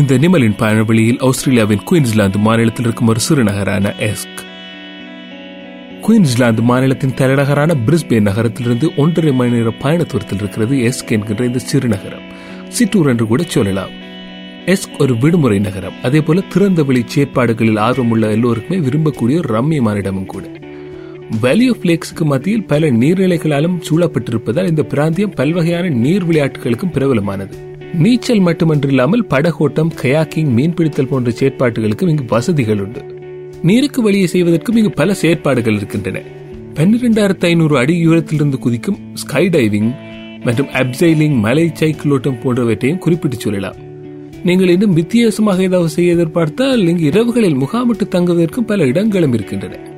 இந்த நிமலின் பயணவெளியில் ஆஸ்திரேலியாவின் குயின்ஸ்லாந்து மாநிலத்தில் இருக்கும் ஒரு சிறு நகரான எஸ்க். குயின்ஸ்லாந்து மாநிலத்தின் தலைநகரான பிரிஸ்பேன் நகரத்திலிருந்து ஒன்றரை மணி நேர பயண தூரத்தில் இருக்கிறது எஸ்க் என்கின்ற இந்த சிறு நகரம் சிற்றூர் என்று கூட சொல்லலாம். எஸ்க் ஒரு விடுமுறை நகரம். அதே போல திறந்த வெளி செயற்பாடுகளில் ஆர்வமுள்ள எல்லோருக்குமே விரும்பக்கூடிய ஒரு ரம்மியமான இடமும் கூட. வேலி ஆஃப் லேக்ஸுக்கு மத்தியில் பல நீர்நிலைகளாலும் சூழப்பட்டிருப்பதால் இந்த பிராந்தியம் பல்வகையான நீர் விளையாட்டுகளுக்கும் பிரபலமானது. நீச்சல் மட்டுமன்றில்லாமல் படகோட்டம் கயாக்கிங் மீன்பிடித்தல் போன்ற செயற்பாடுகளுக்கும் இங்கு வசதிகள் உண்டு நீருக்கு வழியை செய்வதற்கும் இங்கு பல செயற்பாடுகள் இருக்கின்றன. பன்னிரெண்டாயிரத்து ஐநூறு அடி உயரத்திலிருந்து குதிக்கும் ஸ்கை டைவிங் மற்றும் அப்சைலிங் மலை சைக்கிள் ஓட்டம் போன்றவற்றையும் குறிப்பிட்டு சொல்லலாம். நீங்கள் இன்னும் வித்தியாசமாக ஏதாவது செய்ய எதிர்பார்த்தால் இங்கு இரவுகளில் முகாமிட்டு தங்குவதற்கும் பல இடங்களும் இருக்கின்றன.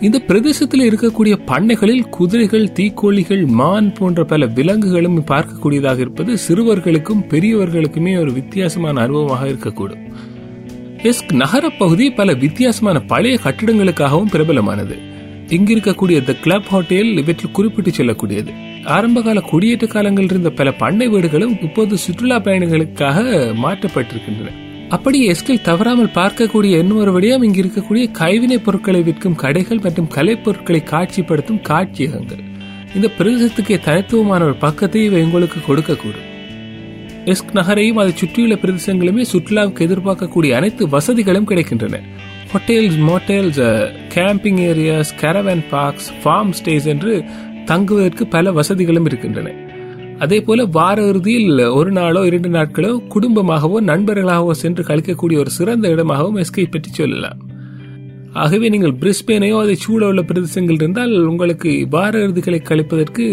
இந்த பிரதேசத்தில் இருக்கக்கூடிய பண்ணைகளில் குதிரைகள் தீக்கோழிகள் மான் போன்ற பல விலங்குகளும் பார்க்கக்கூடியதாக இருப்பது சிறுவர்களுக்கும் பெரியவர்களுக்குமே ஒரு வித்தியாசமான அனுபவமாக இருக்கக்கூடும். எஸ்க் நகர பகுதி பல வித்தியாசமான பழைய கட்டிடங்களுக்காகவும் பிரபலமானது. இங்கு இருக்கக்கூடிய த கிளப் ஹோட்டல் இவற்றில் குறிப்பிட்டு சொல்லக்கூடியது. ஆரம்பகால குடியேற்ற காலங்களில் இருந்த பல பண்ணை வீடுகளும் இப்போது சுற்றுலா பயணிகளுக்காக மாற்றப்பட்டிருக்கின்றன. அப்படி எஸ்கில் தவறாமல் பார்க்கக்கூடிய இன்னொரு விடயம் இங்கு இருக்கக்கூடிய கைவினைப் பொருட்களை விற்கும் கடைகள் மற்றும் கலைப்பொருட்களை காட்சிப்படுத்தும் காட்சியகங்கள். இந்த பிரதேசத்துக்கு தனித்துவமான ஒரு பக்கத்தை இவை எங்களுக்கு கொடுக்கக்கூடும். எஸ்க் நகரையும் அதை சுற்றியுள்ள பிரதேசங்களுமே சுற்றுலாவுக்கு எதிர்பார்க்கக்கூடிய அனைத்து வசதிகளும் கிடைக்கின்றன. Hotels motels camping areas caravan parks farm stays என்று தங்குவதற்கு பல வசதிகளும் இருக்கின்றன. அதே போல வார இறுதியில் ஒரு நாளோ இரண்டு நாட்களோ குடும்பமாகவோ நண்பர்களாகவோ சென்று கழிக்கக்கூடிய ஒரு சிறந்த இடமாகவும் எஸ்கை பற்றி சொல்லலாம். ஆகவே நீங்கள் பிரிஸ்பேனையோ அதை சூழ உள்ள பிரதேசங்கள் இருந்தால் உங்களுக்கு வார இறுதிகளை கழிப்பதற்கு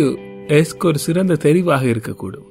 எஸ்க் ஒரு சிறந்த தெரிவாக இருக்கக்கூடும்.